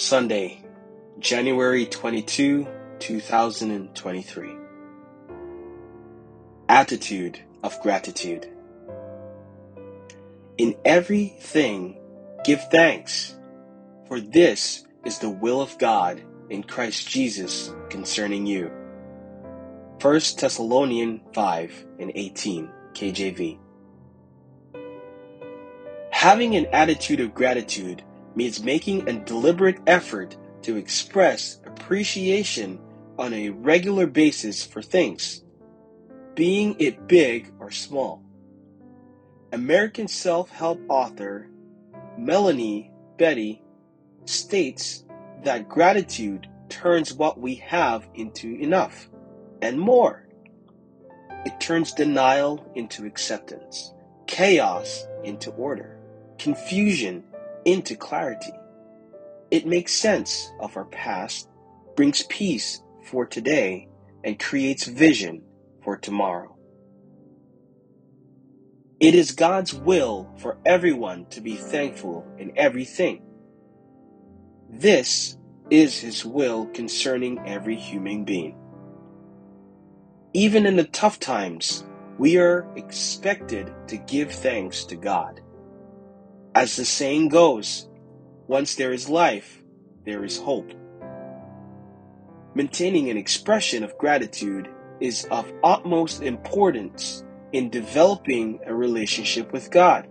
Sunday, January 22, 2023. Attitude of Gratitude. In everything, give thanks, for this is the will of God in Christ Jesus concerning you. 1 Thessalonians 5 and 18, KJV. Having an attitude of gratitude means making a deliberate effort to express appreciation on a regular basis for things, being it big or small. American self help author Melody Beattie states that gratitude turns what we have into enough and more. It turns denial into acceptance, chaos into order confusion into clarity. It makes sense of our past, brings peace for today, and creates vision for tomorrow. It is God's will for everyone to be thankful in everything. This is His will concerning every human being. Even in the tough times, we are expected to give thanks to God. As the saying goes, once there is life, there is hope. Maintaining an expression of gratitude is of utmost importance in developing a relationship with God.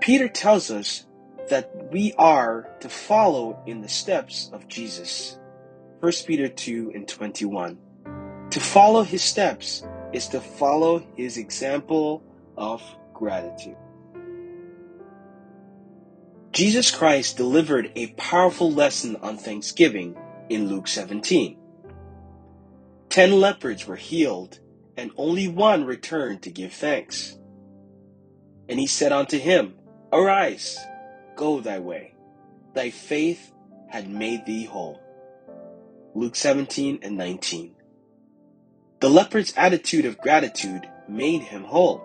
Peter tells us that we are to follow in the steps of Jesus. 1 Peter 2 and 21. To follow his steps is to follow his example of gratitude. Jesus Christ delivered a powerful lesson on Thanksgiving in Luke 17. Ten lepers were healed, and only one returned to give thanks. And he said unto him, Arise, go thy way. Thy faith had made thee whole. Luke 17 and 19. The leper's attitude of gratitude made him whole.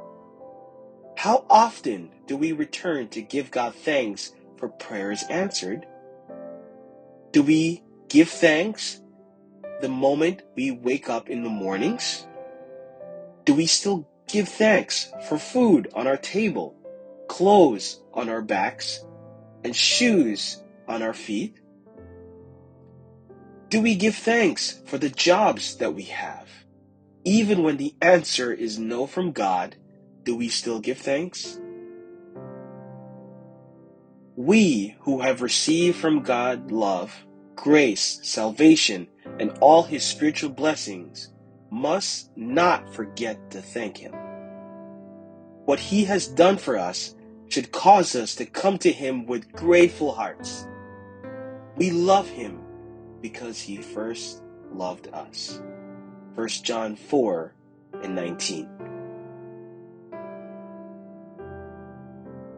How often do we return to give God thanks for prayers answered? Do we give thanks the moment we wake up in the mornings? Do we still give thanks for food on our table, clothes on our backs, and shoes on our feet? Do we give thanks for the jobs that we have? Even when the answer is no from God, do we still give thanks? We who have received from God love, grace, salvation, and all his spiritual blessings must not forget to thank him. What he has done for us should cause us to come to him with grateful hearts. We love him because he first loved us. 1 John 4 and 19.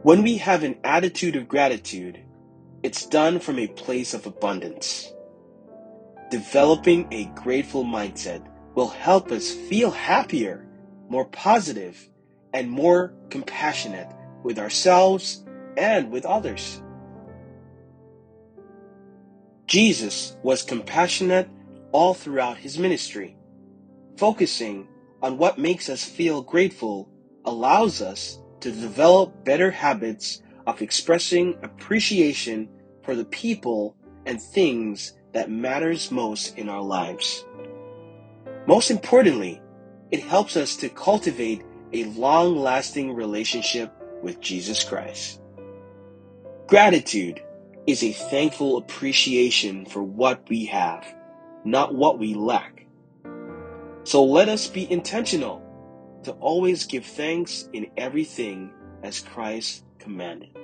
When we have an attitude of gratitude, it's done from a place of abundance. Developing a grateful mindset will help us feel happier, more positive, and more compassionate with ourselves and with others. Jesus was compassionate all throughout his ministry. Focusing on what makes us feel grateful allows us to develop better habits of expressing appreciation for the people and things that matters most in our lives. Most importantly, it helps us to cultivate a long-lasting relationship with Jesus Christ. Gratitude is a thankful appreciation for what we have, not what we lack. So let us be intentional to always give thanks in everything as Christ commanded.